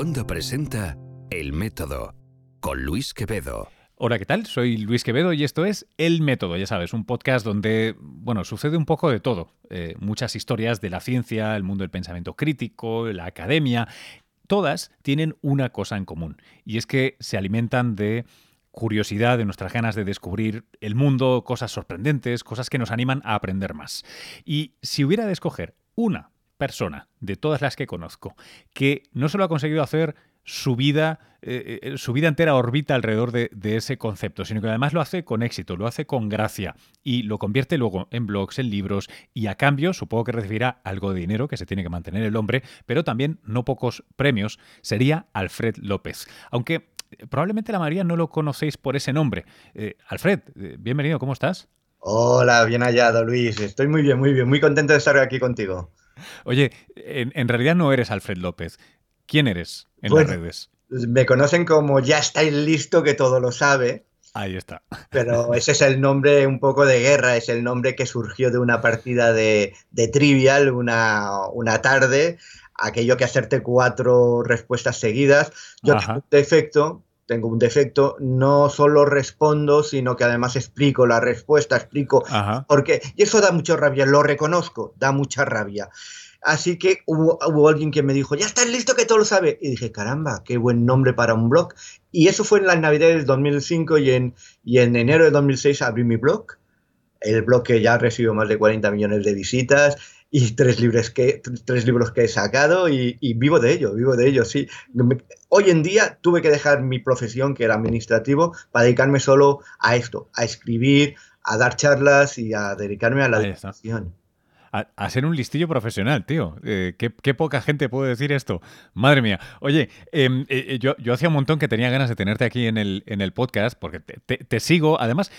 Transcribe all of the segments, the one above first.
Wanda presenta El Método con Luis Quevedo. Hola, ¿qué tal? Soy Luis Quevedo y esto es El Método, ya sabes, un podcast donde, bueno, sucede un poco de todo. Eh, muchas historias de la ciencia, el mundo del pensamiento crítico, la academia, todas tienen una cosa en común y es que se alimentan de curiosidad, de nuestras ganas de descubrir el mundo, cosas sorprendentes, cosas que nos animan a aprender más. Y si hubiera de escoger una persona de todas las que conozco que no solo ha conseguido hacer su vida, eh, eh, su vida entera orbita alrededor de, ese concepto, sino que además lo hace con éxito, lo hace con gracia y lo convierte luego en blogs, en libros y a cambio supongo que recibirá algo de dinero que se tiene que mantener el hombre, pero también no pocos premios, sería Alfred López. Aunque eh, probablemente la mayoría no lo conocéis por ese nombre. Alfred, bienvenido, ¿cómo estás? Hola, bien hallado, Luis. Estoy muy bien, muy bien, muy contento de estar aquí contigo. Oye, en, realidad no eres Alfred López. ¿Quién eres en las redes? Me conocen como ya estáis listo que todo lo sabe. Ahí está. Pero ese es el nombre un poco de guerra, es el nombre que surgió de una partida de, Trivial una, una, tarde, aquello que hacerte cuatro respuestas seguidas. Yo tengo un defecto, tengo un defecto, no solo respondo, sino que además explico la respuesta, explico porque Y eso da mucha rabia, lo reconozco, da mucha rabia. Así que hubo, hubo, alguien que me dijo, ya estás listo que todo lo sabe. Y dije, caramba, qué buen nombre para un blog. Y eso fue en las navidades del 2005 y en, y en enero de 2006 abrí mi blog. El blog que ya ha recibido más de 40 millones de visitas y tres libros que, tres libros que he sacado y, vivo de ello, vivo de ello, sí. Hoy en día tuve que dejar mi profesión, que era administrativo, para dedicarme solo a esto, a escribir, a dar charlas y a dedicarme a la educación a, ser un listillo profesional, tío. Eh, ¿qué, poca gente puede decir esto. Madre mía. Oye, em, eh, eh, yo, yo hacía un montón que tenía ganas de tenerte aquí en el, en el podcast, porque te, sigo. Además,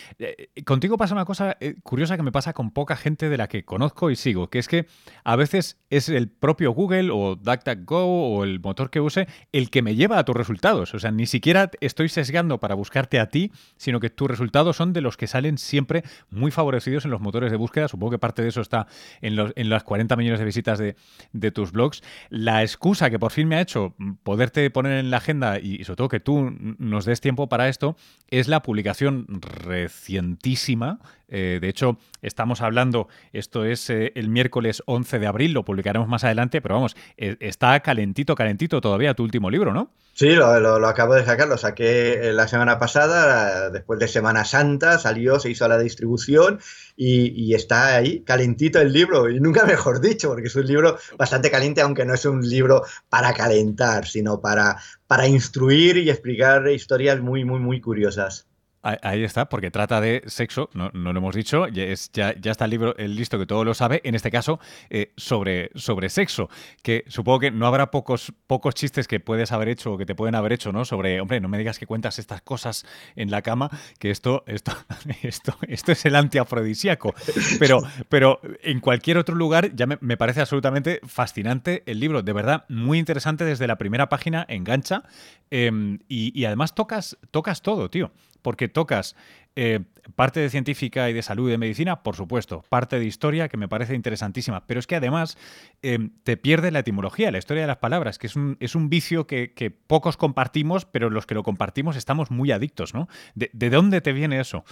contigo pasa una cosa curiosa que me pasa con poca gente de la que conozco y sigo, que es que a veces es el propio Google o DuckDuckGo o el motor que use el que me lleva a tus resultados. O sea, ni siquiera estoy sesgando para buscarte a ti, sino que tus resultados son de los que salen siempre muy favorecidos en los motores de búsqueda. Supongo que parte de eso está en, los, en las 40 millones de visitas de, tus blogs. La excusa que por fin me ha hecho poderte poner en la agenda y, sobre todo que tú nos des tiempo para esto es la publicación recientísima. Eh, de hecho, estamos hablando, esto es eh, el miércoles 11 de abril, lo publicaremos más adelante, pero vamos, eh, está calentito, calentito todavía tu último libro, ¿no? Sí, lo, acabo de sacar, lo saqué la semana pasada, después de Semana Santa, salió, se hizo la distribución y, está ahí, calentito el libro, y nunca mejor dicho, porque es un libro bastante caliente, aunque no es un libro para calentar, sino para, para instruir y explicar historias muy, muy, muy curiosas. Ahí está, porque trata de sexo, no, lo hemos dicho, ya, es, ya, ya, está el libro el listo que todo lo sabe, en este caso eh, sobre, sobre sexo, que supongo que no habrá pocos, pocos chistes que puedes haber hecho o que te pueden haber hecho, ¿no? Sobre, hombre, no me digas que cuentas estas cosas en la cama, que esto, esto, esto, esto es el antiafrodisíaco. Pero, pero en cualquier otro lugar ya me, parece absolutamente fascinante el libro, de verdad, muy interesante desde la primera página, engancha, em, y, y además tocas, tocas todo, tío porque tocas eh, parte de científica y de salud y de medicina, por supuesto, parte de historia que me parece interesantísima, pero es que además eh, te pierde la etimología, la historia de las palabras, que es un, es un vicio que, pocos compartimos, pero los que lo compartimos estamos muy adictos, ¿no? de dónde te viene eso?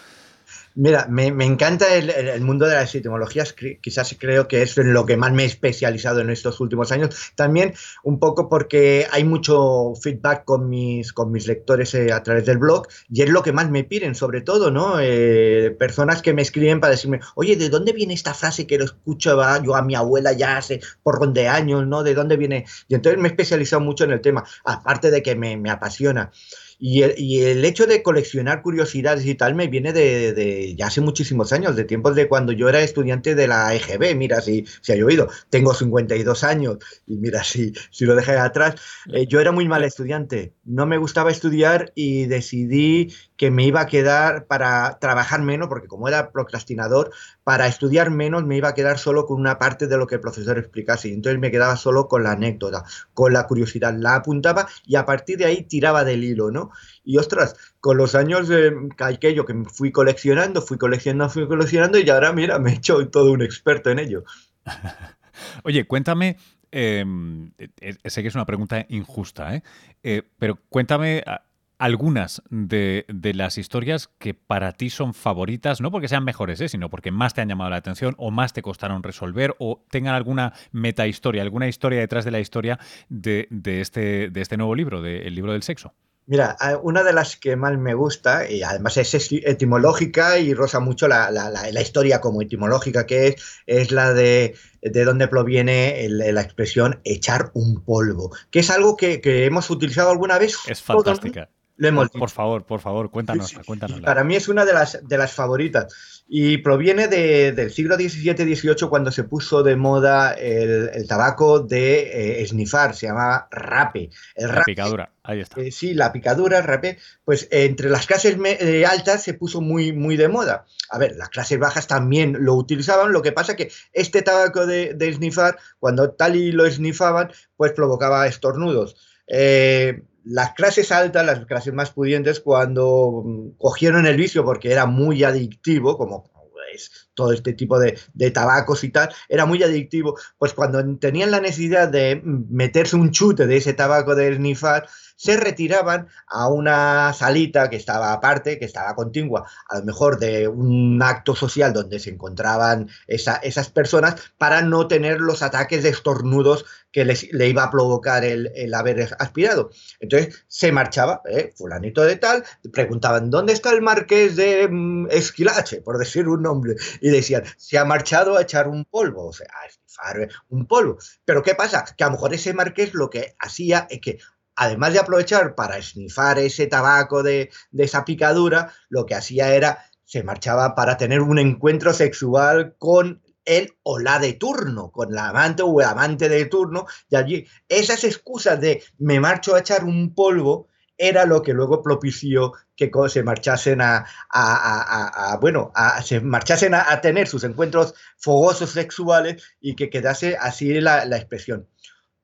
Mira, me, encanta el, mundo de las etimologías, quizás creo que es lo que más me he especializado en estos últimos años. También un poco porque hay mucho feedback con mis, con mis lectores eh, a través del blog y es lo que más me piden, sobre todo, ¿no? Eh, personas que me escriben para decirme, oye, ¿de dónde viene esta frase que lo escucho yo a mi abuela ya hace por de años, ¿no? ¿De dónde viene? Y entonces me he especializado mucho en el tema, aparte de que me, me apasiona. Y el, hecho de coleccionar curiosidades y tal me viene de, ya hace muchísimos años, de tiempos de cuando yo era estudiante de la EGB. Mira, si, si ha oído, tengo 52 años y mira, si, si lo dejé atrás, eh, yo era muy mal estudiante. No me gustaba estudiar y decidí que me iba a quedar para trabajar menos, porque como era procrastinador, para estudiar menos me iba a quedar solo con una parte de lo que el profesor explicase. Y entonces me quedaba solo con la anécdota, con la curiosidad. La apuntaba y a partir de ahí tiraba del hilo, ¿no? Y ostras, con los años de aquello que fui coleccionando, fui coleccionando, fui coleccionando y ahora, mira, me he hecho todo un experto en ello. Oye, cuéntame em, sé que es una pregunta injusta, pero cuéntame algunas de, las historias que para ti son favoritas, no porque sean mejores, ¿eh? sino porque más te han llamado la atención o más te costaron resolver o tengan alguna metahistoria, alguna historia detrás de la historia de, este, de este nuevo libro, del libro del sexo. Mira, una de las que más me gusta, y además es etimológica y rosa mucho la, historia como etimológica que es, es la de de dónde proviene la expresión echar un polvo, que es algo que, que hemos utilizado alguna vez. Es fantástica por, favor, por favor, cuéntanos. Para mí es una de las, de las favoritas y proviene del siglo XVII-XVIII cuando se puso de moda el, tabaco de eh, se llamaba rape. la picadura, ahí está. Eh, sí, la picadura, el rape, pues entre las clases eh, altas se puso muy, muy de moda. A ver, las clases bajas también lo utilizaban, lo que pasa que este tabaco de, de snifar, cuando tal y lo snifaban, pues provocaba estornudos. Eh, las clases altas, las clases más pudientes, cuando mm, cogieron el vicio porque era muy adictivo, como es todo este tipo de, tabacos y tal, era muy adictivo, pues cuando tenían la necesidad de meterse un chute de ese tabaco de snifar, se retiraban a una salita que estaba aparte, que estaba contigua, a lo mejor de un acto social donde se encontraban esas personas, para no tener los ataques de estornudos que les, le iba a provocar el, haber aspirado. Entonces se marchaba, ¿eh? fulanito de tal, preguntaban, ¿dónde está el marqués de mm, Esquilache? Por decir un nombre. Y decían, se ha marchado a echar un polvo, o sea, a estifar un polvo. Pero ¿qué pasa? Que a lo mejor ese marqués lo que hacía es que además de aprovechar para esnifar ese tabaco de, esa picadura, lo que hacía era se marchaba para tener un encuentro sexual con él o la de turno, con la amante o el amante de turno, y allí esas excusas de me marcho a echar un polvo era lo que luego propició que se marchasen a, bueno, se marchasen a, tener sus encuentros fogosos sexuales y que quedase así la expresión.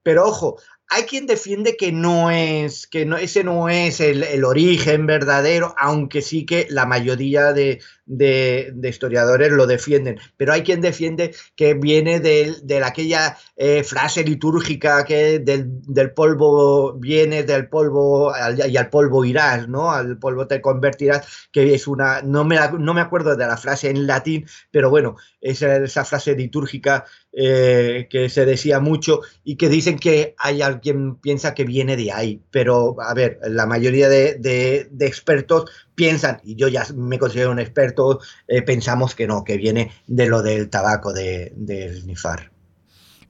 Pero ojo, hay quien defiende que no es, que no, ese no es el, origen verdadero, aunque sí que la mayoría de, historiadores lo defienden. Pero hay quien defiende que viene de, aquella eh, frase litúrgica que del, polvo viene, del polvo y al polvo irás, ¿no? Al polvo te convertirás, que es una, no me, no me acuerdo de la frase en latín, pero bueno, esa, esa frase litúrgica eh, que se decía mucho y que dicen que hay alguien piensa que viene de ahí, pero a ver, la mayoría de, expertos piensan, y yo ya me considero un experto, eh, pensamos que no, que viene de lo del tabaco de, del nifar.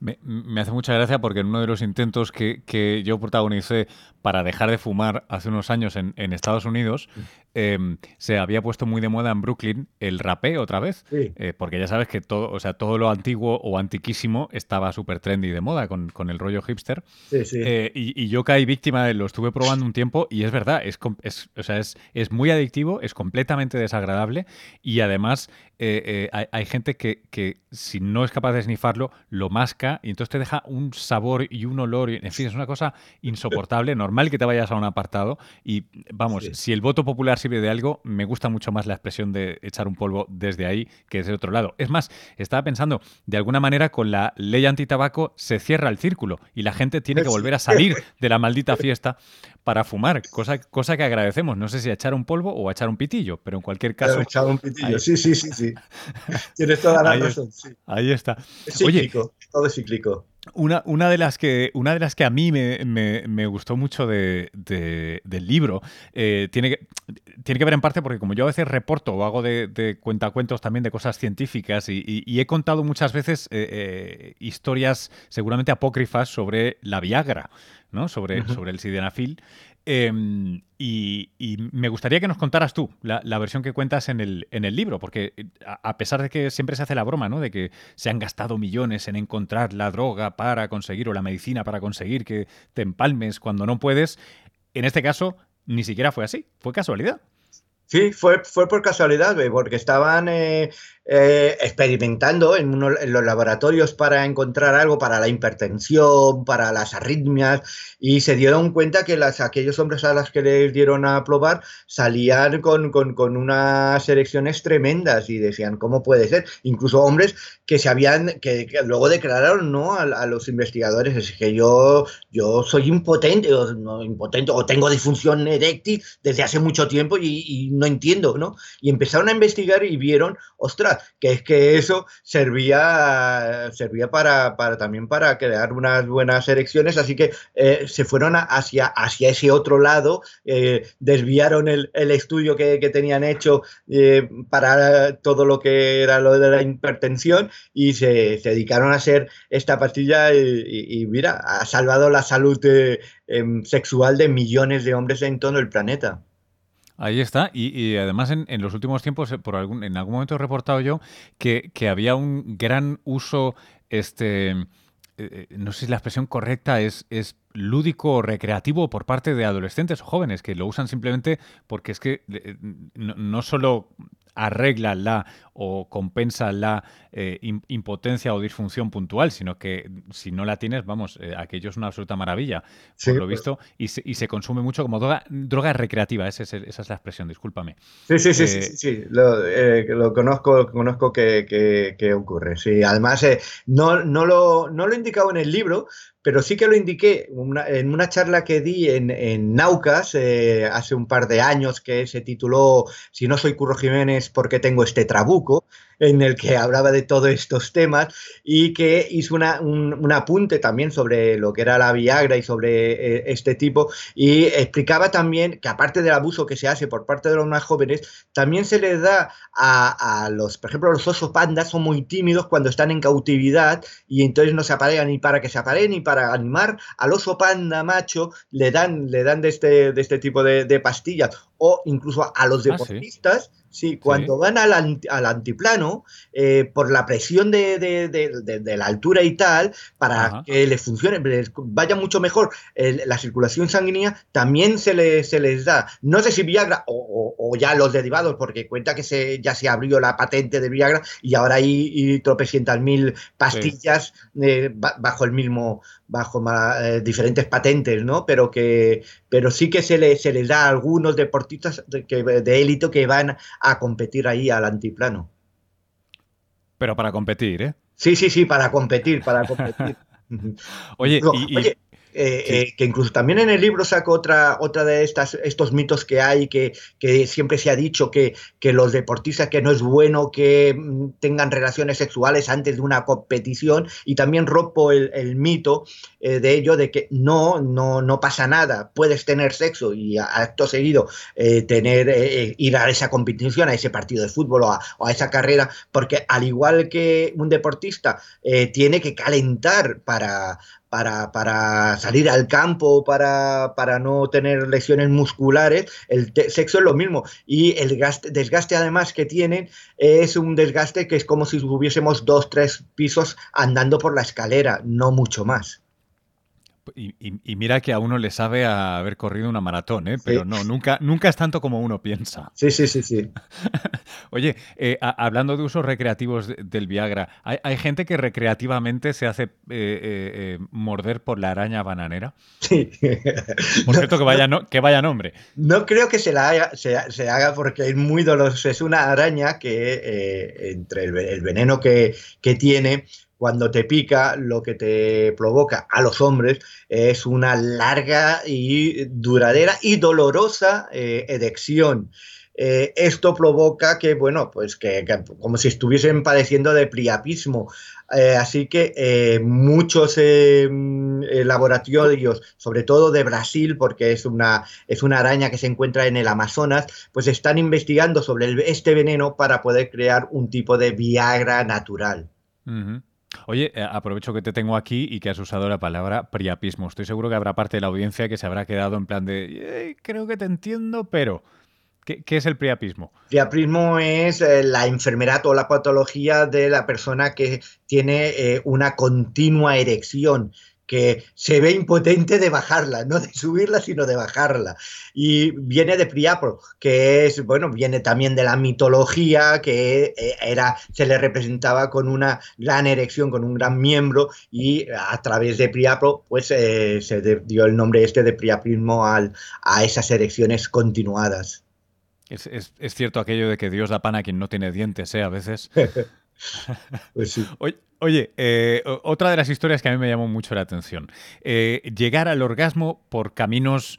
Me, hace mucha gracia porque en uno de los intentos que, yo protagonicé para dejar de fumar hace unos años en, Estados Unidos, em, se había puesto muy de moda en Brooklyn el rapé otra vez. Eh, porque ya sabes que todo, o sea, todo lo antiguo o antiquísimo estaba súper trendy de moda con, el rollo hipster. Eh, y, yo caí víctima, de, lo estuve probando un tiempo y es verdad, es, o sea, es, es muy adictivo, es completamente desagradable y además eh, hay, hay, gente que, que, si no es capaz de snifarlo, lo masca y entonces te deja un sabor y un olor. en fin, es una cosa insoportable. Normal que te vayas a un apartado. Y vamos, si el voto popular sirve de algo, me gusta mucho más la expresión de echar un polvo desde ahí que desde otro lado. Es más, estaba pensando, de alguna manera con la ley antitabaco se cierra el círculo y la gente tiene que volver a salir de la maldita fiesta para fumar, cosa, cosa que agradecemos. No sé si a echar un polvo o a echar un pitillo, pero en cualquier caso. echar un pitillo, sí, sí, sí, sí. Tienes toda la razón. Ahí está. Es cíclico, todo es cíclico. Una, una, de las que, una de las que a mí me, me, gustó mucho de, del libro eh, tiene, que, tiene que ver en parte porque como yo a veces reporto o hago de, de cuentacuentos también de cosas científicas y, he contado muchas veces eh, eh, historias seguramente apócrifas sobre la Viagra, ¿no? sobre, sobre el sildenafil. Em, y, me gustaría que nos contaras tú la, versión que cuentas en el, en el libro, porque eh, a, pesar de que siempre se hace la broma, ¿no? De que se han gastado millones en encontrar la droga para conseguir o la medicina para conseguir que te empalmes cuando no puedes, en este caso ni siquiera fue así, fue casualidad. Sí, fue, fue por casualidad, porque estaban eh, eh, experimentando en, en, los laboratorios para encontrar algo para la hipertensión, para las arritmias, y se dieron cuenta que las, aquellos hombres a los que les dieron a probar salían con, con, con unas erecciones tremendas y decían, ¿cómo puede ser? Incluso hombres que se habían, que, luego declararon ¿no? A, los investigadores, es que yo, yo soy impotente o, no, impotente, o tengo disfunción eréctil desde hace mucho tiempo y, y no entiendo, ¿no? Y empezaron a investigar y vieron, ostras, que es que eso servía, servía para, para también para crear unas buenas elecciones, así que eh, se fueron hacia, hacia ese otro lado, eh, desviaron el, estudio que, tenían hecho eh, para todo lo que era lo de la hipertensión y se, se dedicaron a hacer esta pastilla y, y, mira, ha salvado la salud em, sexual de millones de hombres en todo el planeta. Ahí está. Y, además en, los últimos tiempos, eh, por algún, en algún momento he reportado yo que, había un gran uso, este, eh, eh, no sé si la expresión correcta es, es lúdico o recreativo por parte de adolescentes o jóvenes que lo usan simplemente porque es que no, no solo arregla la o compensa la eh, impotencia o disfunción puntual, sino que si no la tienes, vamos, eh, aquello es una absoluta maravilla, por lo pues visto, y se, y se, consume mucho como droga, droga recreativa, esa es, esa es, la expresión, discúlpame. Sí, sí, sí, eh, sí, sí, lo, lo, conozco, conozco que, que, que, ocurre. Sí, además, no, no, lo, no lo he indicado en el libro, pero sí que lo indiqué en una charla que di en, Naucas hace un par de años que se tituló Si no soy Curro Jiménez, ¿por qué tengo este trabuco? En el que hablaba de todos estos temas y que hizo una, un, apunte también sobre lo que era la Viagra y sobre eh, este tipo y explicaba también que aparte del abuso que se hace por parte de los más jóvenes, también se les da a, los, por ejemplo, los osos pandas son muy tímidos cuando están en cautividad y entonces no se aparean ni para que se apareen ni para animar al oso panda macho le dan, le dan de, este, de este tipo de, pastillas o incluso a los ah, deportistas. Sí, cuando van al, al antiplano, eh, por la presión de, de, de, la altura y tal, para que les funcione, les vaya mucho mejor la circulación sanguínea, también se, les, se les da. No sé si Viagra o, o, ya los derivados, porque cuenta que se, ya se abrió la patente de Viagra y ahora hay, hay tropecientas mil pastillas eh, bajo el mismo, bajo eh, diferentes patentes, ¿no? Pero que, pero sí que se, le, se les da a algunos deportistas de, de élite que van a competir ahí al antiplano. Pero para competir, ¿eh? Sí, sí, sí, para competir, para competir. oye, y, oye eh, eh, que incluso también en el libro saco otra, otra de estas, estos mitos que hay, que, que siempre se ha dicho que, que, los deportistas que no es bueno que mm, tengan relaciones sexuales antes de una competición. Y también rompo el, el mito eh, de ello de que no, no, no pasa nada, puedes tener sexo y acto seguido tener, ir a esa competición, a ese partido de fútbol o a, o a esa carrera, porque al igual que un deportista tiene que calentar para, para, para, salir al campo, para, para, no tener lesiones musculares, el sexo es lo mismo. Y el desgaste además que tienen es un desgaste que es como si hubiésemos dos, tres pisos andando por la escalera, no mucho más. Y, mira que a uno le sabe a haber corrido una maratón, ¿eh? pero no, nunca, nunca es tanto como uno piensa. Sí, sí, sí, sí. Oye, eh, hablando de usos recreativos del Viagra, ¿hay, gente que recreativamente se hace eh, eh, morder por la araña bananera? Sí. Por cierto, que vaya, no, que vaya nombre. No creo que se la haga, se, haga porque es muy doloroso. Es una araña que entre el, veneno que, que tiene cuando te pica, lo que te provoca a los hombres es una larga y duradera y dolorosa eh, erección. Eh, esto provoca que, bueno, pues que, como si estuviesen padeciendo de priapismo. Eh, así que muchos laboratorios, sobre todo de Brasil, porque es una, es una araña que se encuentra en el Amazonas, pues están investigando sobre este veneno para poder crear un tipo de Viagra natural. Oye, eh, aprovecho que te tengo aquí y que has usado la palabra priapismo. Estoy seguro que habrá parte de la audiencia que se habrá quedado en plan de, creo que te entiendo, pero ¿qué, es el priapismo? Priapismo es eh, la enfermedad o la patología de la persona que tiene eh, una continua erección que se ve impotente de bajarla, no de subirla, sino de bajarla. Y viene de Priapro, que es, bueno, viene también de la mitología, que eh, era, se le representaba con una gran erección, con un gran miembro, y a través de Priapro, pues eh, se dio el nombre este de priaprismo al, a esas erecciones continuadas. Es, es, cierto aquello de que Dios da pan a quien no tiene dientes, ¿eh? A veces. pues. Oye, eh, otra de las historias que a mí me llamó mucho la atención. Eh, llegar al orgasmo por caminos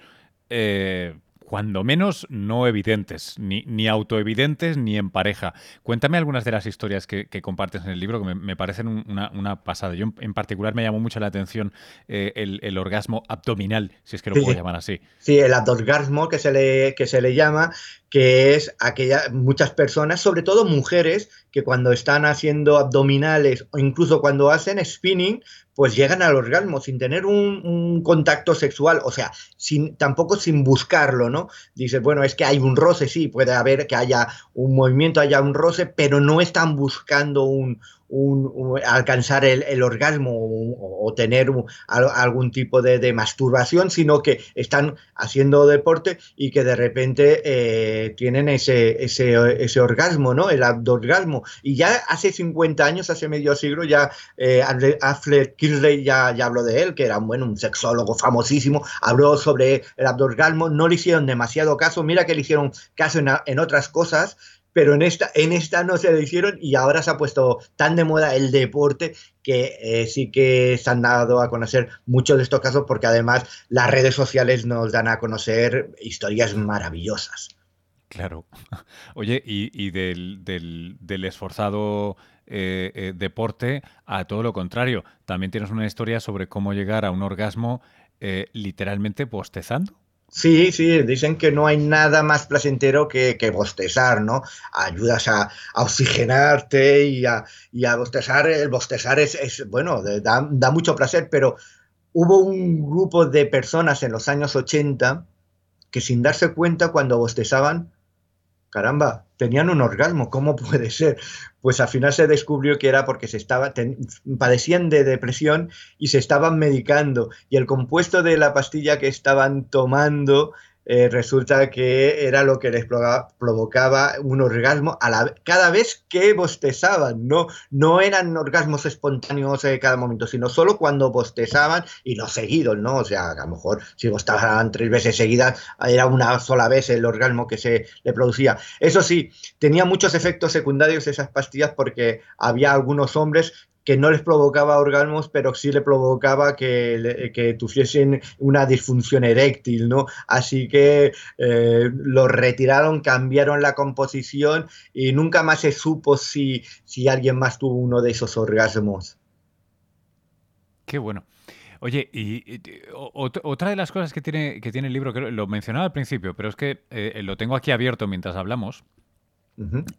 eh, cuando menos no evidentes, ni, ni autoevidentes ni en pareja. Cuéntame algunas de las historias que, compartes en el libro que me, parecen una, pasada. Yo en particular me llamó mucho la atención eh, el, orgasmo abdominal, si es que lo puedo llamar así. Sí, el abdorgasmo que se le, que se le llama, que es aquella, muchas personas, sobre todo mujeres, que cuando están haciendo abdominales o incluso cuando hacen spinning, pues llegan al orgasmo sin tener un, contacto sexual, o sea, sin, tampoco sin buscarlo, ¿no? Dices, bueno, es que hay un roce, sí, puede haber que haya un movimiento, haya un roce, pero no están buscando un, alcanzar el, orgasmo o, tener algún tipo de, masturbación, sino que están haciendo deporte y que de repente eh, tienen ese, ese, orgasmo, ¿no? El abdorgasmo. Y ya hace 50 años, hace medio siglo, ya eh, Affleck ya, ya habló de él, que era bueno, un sexólogo famosísimo, habló sobre el abdorgasmo, no le hicieron demasiado caso, mira que le hicieron caso en otras cosas, pero en esta, en esta no se lo hicieron y ahora se ha puesto tan de moda el deporte que eh, sí que se han dado a conocer muchos de estos casos porque además las redes sociales nos dan a conocer historias maravillosas. Claro. Oye, y, del, esforzado eh, eh, deporte a todo lo contrario, también tienes una historia sobre cómo llegar a un orgasmo literalmente postezando. Sí, sí, dicen que no hay nada más placentero que, bostezar, ¿no? Ayudas a, oxigenarte y a, bostezar. El bostezar es, bueno, da, da, mucho placer, pero hubo un grupo de personas en los años 80 que sin darse cuenta cuando bostezaban caramba, tenían un orgasmo, ¿cómo puede ser? Pues al final se descubrió que era porque se estaba, padecían de depresión y se estaban medicando y el compuesto de la pastilla que estaban tomando eh, resulta que era lo que les provocaba un orgasmo a la, cada vez que bostezaban. No, no eran orgasmos espontáneos de cada momento, sino solo cuando bostezaban y no seguidos, ¿no? O sea, a lo mejor si bostezaban tres veces seguidas, era una sola vez el orgasmo que se le producía. Eso sí, tenía muchos efectos secundarios esas pastillas porque había algunos hombres que no les provocaba orgasmos, pero sí le provocaba que, que tuviesen una disfunción eréctil, ¿no? Así que eh, lo retiraron, cambiaron la composición y nunca más se supo si, si alguien más tuvo uno de esos orgasmos. Qué bueno. Oye, y, otra de las cosas que tiene, que tiene el libro, que lo mencionaba al principio, pero es que eh, lo tengo aquí abierto mientras hablamos,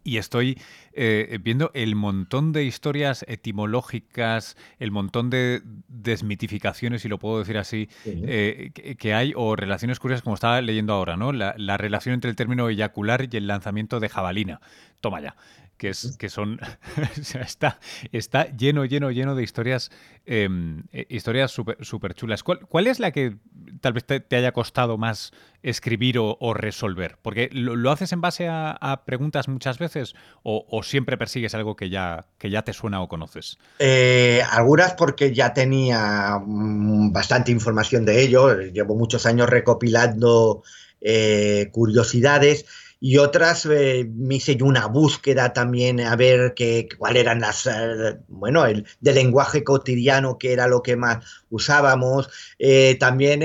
y estoy eh, viendo el montón de historias etimológicas, el montón de desmitificaciones, si lo puedo decir así, eh, que, hay, o relaciones curiosas, como estaba leyendo ahora, ¿no? La, la, relación entre el término eyacular y el lanzamiento de jabalina. Toma ya que, es, que son. está, está lleno, lleno, lleno de historias em, eh, historias súper super chulas. ¿Cuál, es la que tal vez te, haya costado más escribir o, resolver? Porque lo, haces en base a, preguntas muchas veces o, siempre persigues algo que ya, que ya te suena o conoces? Eh, algunas porque ya tenía mm, bastante información de ello. Llevo muchos años recopilando eh, curiosidades y otras eh, me hice yo una búsqueda también a ver qué, cuál eran las, eh, bueno, el de lenguaje cotidiano, que era lo que más usábamos. Eh, también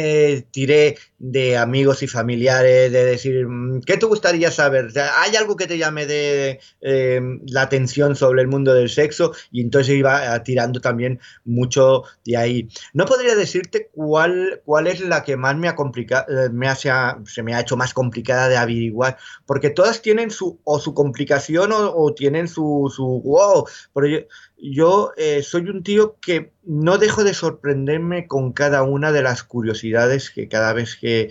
tiré de amigos y familiares, de decir, mm, ¿qué te gustaría saber? ¿Hay algo que te llame de la atención sobre el mundo del sexo? Y entonces iba tirando también mucho de ahí. No podría decirte cuál, cuál es la que más me ha complicado, me hace, se me ha hecho más complicada de averiguar, porque todas tienen su, o su complicación o, tienen su, su, wow, pero yo, eh, soy un tío que no dejo de sorprenderme con cada una de las curiosidades que cada vez que,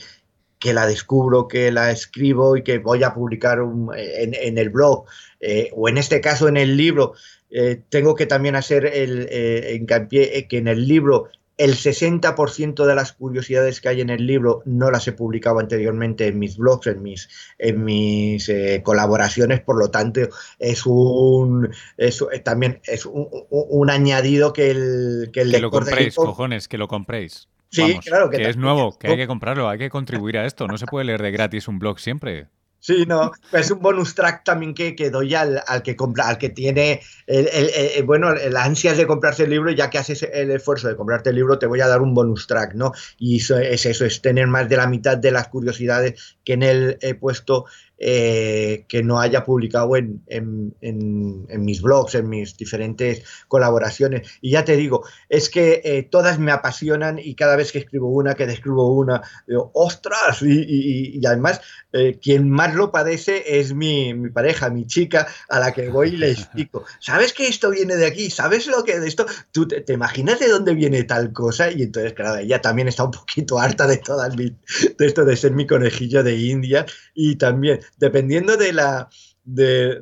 que la descubro, que la escribo y que voy a publicar en, en, el blog, eh, o en este caso en el libro, eh, tengo que también hacer el hincapié que en el libro el 60% de las curiosidades que hay en el libro no las he publicado anteriormente en mis blogs, en mis, en mis eh, colaboraciones, por lo tanto es un es, eh, también es un, añadido que el que, el que lo compréis, cojones, que lo compréis. Sí, claro que, que es nuevo, que hay que comprarlo, hay que contribuir a esto. No se puede leer de gratis un blog siempre. Sí, no, es un bonus track también que, que doy al, al, que compra, al que tiene el, el, bueno, las ansias de comprarse el libro, ya que haces el esfuerzo de comprarte el libro, te voy a dar un bonus track, ¿no? Y eso es eso, es tener más de la mitad de las curiosidades que en él he puesto eh, que no haya publicado en, mis blogs, en mis diferentes colaboraciones. Y ya te digo, es que eh, todas me apasionan y cada vez que escribo una, que describo una, digo, ¡ostras! Y, además, eh, quien más lo padece es mi, pareja, mi chica, a la que voy y le explico, ¿sabes que esto viene de aquí? ¿Sabes lo que de esto? ¿Tú te, imaginas de dónde viene tal cosa? Y entonces, claro, ella también está un poquito harta de todas de esto de ser mi conejillo de India y también dependiendo de la, de,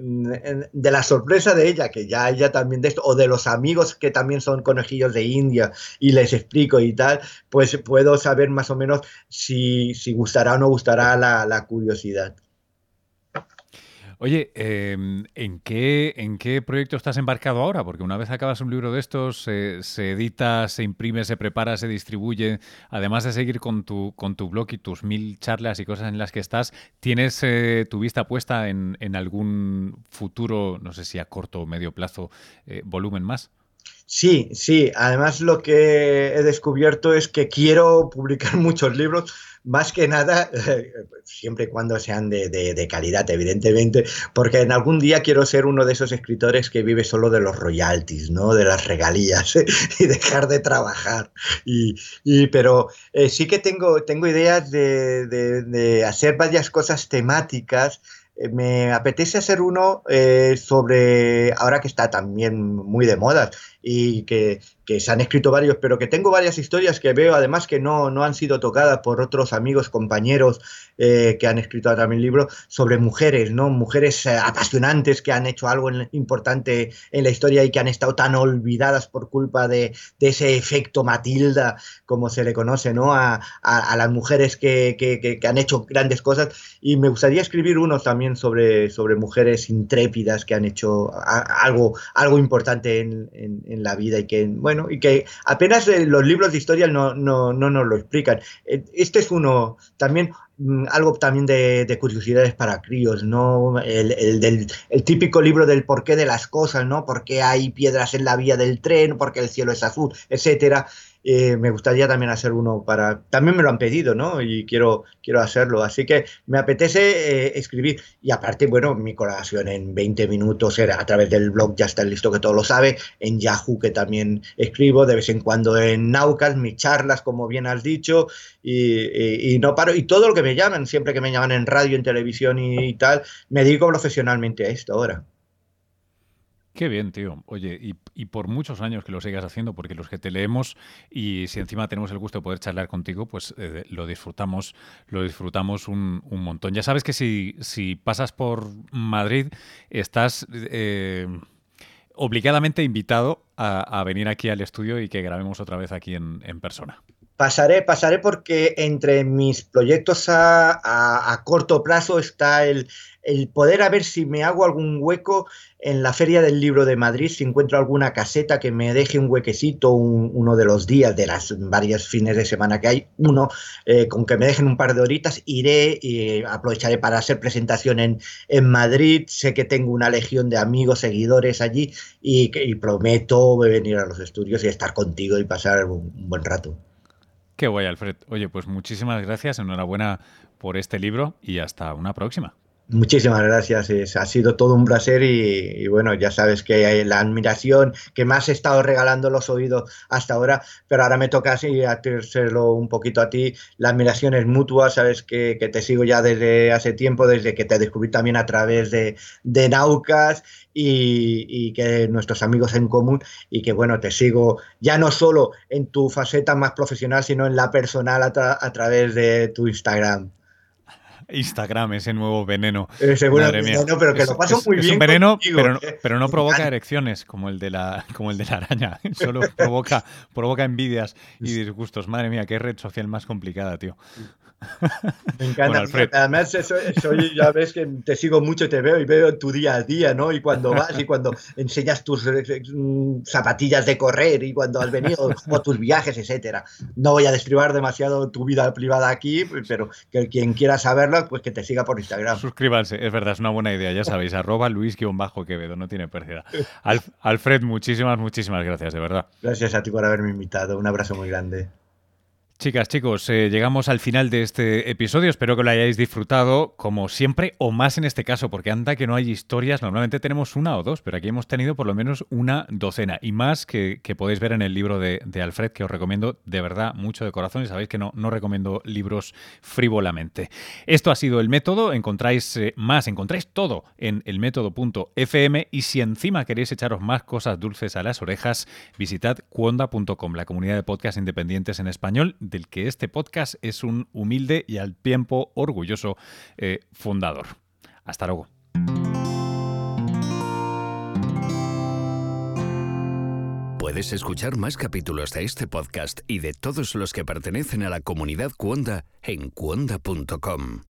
de, la sorpresa de ella, que ya ella también de esto, o de los amigos que también son conejillos de India y les explico y tal, pues puedo saber más o menos si, si gustará o no gustará la, la curiosidad. Oye, em, ¿en, qué, ¿en qué proyecto estás embarcado ahora? Porque una vez acabas un libro de estos, se edita, se imprime, se prepara, se distribuye. Además de seguir con tu, con tu blog y tus mil charlas y cosas en las que estás, ¿tienes eh, tu vista puesta en, algún futuro, no sé si a corto o medio plazo, eh, volumen más? Sí, sí. Además lo que he descubierto es que quiero publicar muchos libros más que nada, siempre y cuando sean de, calidad, evidentemente, porque en algún día quiero ser uno de esos escritores que vive solo de los royalties, ¿no? De las regalías y dejar de trabajar. Y, pero eh, sí que tengo, tengo ideas de, de hacer varias cosas temáticas eh, me apetece hacer uno eh, sobre, ahora que está también muy de moda y que, que, se han escrito varios, pero que tengo varias historias que veo además que no, no han sido tocadas por otros amigos, compañeros eh, que han escrito también libros sobre mujeres, ¿no? Mujeres apasionantes que han hecho algo importante en la historia y que han estado tan olvidadas por culpa de, ese efecto Matilda, como se le conoce, ¿no? A, a, las mujeres que, que, que han hecho grandes cosas y me gustaría escribir uno también sobre, sobre mujeres intrépidas que han hecho algo, algo importante en, en, la vida y que, bueno, y que apenas eh, los libros de historia no, no, no nos lo explican. Eh, este es uno, también mm, algo también de, curiosidades para críos, ¿no? El, el, el, típico libro del porqué de las cosas, ¿no? Por qué hay piedras en la vía del tren, por qué el cielo es azul, etcétera. Eh, me gustaría también hacer uno para... También me lo han pedido, ¿no? Y quiero, quiero hacerlo. Así que me apetece eh, escribir. Y aparte, bueno, mi colaboración en 20 minutos era a través del blog, ya está listo que todo lo sabe. En Yahoo, que también escribo, de vez en cuando en Naucas, mis charlas, como bien has dicho. Y, no paro. Y todo lo que me llaman, siempre que me llaman en radio, en televisión y tal, me dedico profesionalmente a esto ahora. Qué bien, tío. Oye, y, por muchos años que lo sigas haciendo, porque los que te leemos y si encima tenemos el gusto de poder charlar contigo, pues eh, lo disfrutamos, lo disfrutamos un, montón. Ya sabes que si, si pasas por Madrid, estás eh, obligadamente invitado a, venir aquí al estudio y que grabemos otra vez aquí en persona. Pasaré, pasaré porque entre mis proyectos a, corto plazo está el, poder a ver si me hago algún hueco en la Feria del Libro de Madrid, si encuentro alguna caseta que me deje un huequecito uno de los días, de las varias fines de semana que hay, uno, eh, con que me dejen un par de horitas, iré y aprovecharé para hacer presentación en, Madrid. Sé que tengo una legión de amigos, seguidores allí y prometo venir a los estudios y estar contigo y pasar un buen rato. Qué guay, Alfred. Oye, pues muchísimas gracias, enhorabuena por este libro y hasta una próxima. Muchísimas gracias, ha sido todo un placer y, bueno, ya sabes que hay la admiración que me has estado regalando los oídos hasta ahora, pero ahora me toca así hacerlo un poquito a ti. La admiración es mutua, sabes que, te sigo ya desde hace tiempo, desde que te descubrí también a través de, de Naucas y, que nuestros amigos en común y que bueno, te sigo ya no solo en tu faceta más profesional, sino en la personal a, través de tu Instagram. Instagram, ese nuevo veneno. Eh, Madre mía. pero que lo paso muy bien. Es un veneno, pero, pero, no provoca erecciones como el de la, como el de la araña. Solo provoca, provoca envidias y disgustos. Madre mía, qué red social más complicada, tío. Me encanta. Además, soy, ya ves que te sigo mucho, te veo y veo tu día a día, ¿no? Y cuando vas y cuando enseñas tus eh, mm, zapatillas de correr y cuando has venido o tus viajes, etcétera. No voy a destribar demasiado tu vida privada aquí, pero que quien quiera saberlo, pues que te siga por Instagram. Suscríbanse, es verdad, es una buena idea, ya sabéis, arroba Luis-Quevedo, no tiene pérdida. Alfred, muchísimas, muchísimas gracias, de verdad. Gracias a ti por haberme invitado, un abrazo muy grande. Chicas, chicos, eh, llegamos al final de este episodio. Espero que lo hayáis disfrutado, como siempre, o más en este caso, porque anda que no hay historias. Normalmente tenemos una o dos, pero aquí hemos tenido por lo menos una docena y más que, podéis ver en el libro de, Alfred, que os recomiendo de verdad mucho de corazón. Y sabéis que no, no recomiendo libros frívolamente. Esto ha sido el método. Encontráis eh, más, encontráis todo en elmétodo.fm. Y si encima queréis echaros más cosas dulces a las orejas, visitad cuonda.com, la comunidad de podcast independientes en español del que este podcast es un humilde y al tiempo orgulloso eh, fundador. Hasta luego. Puedes escuchar más capítulos de este podcast y de todos los que pertenecen a la comunidad Cuonda en cuonda.com.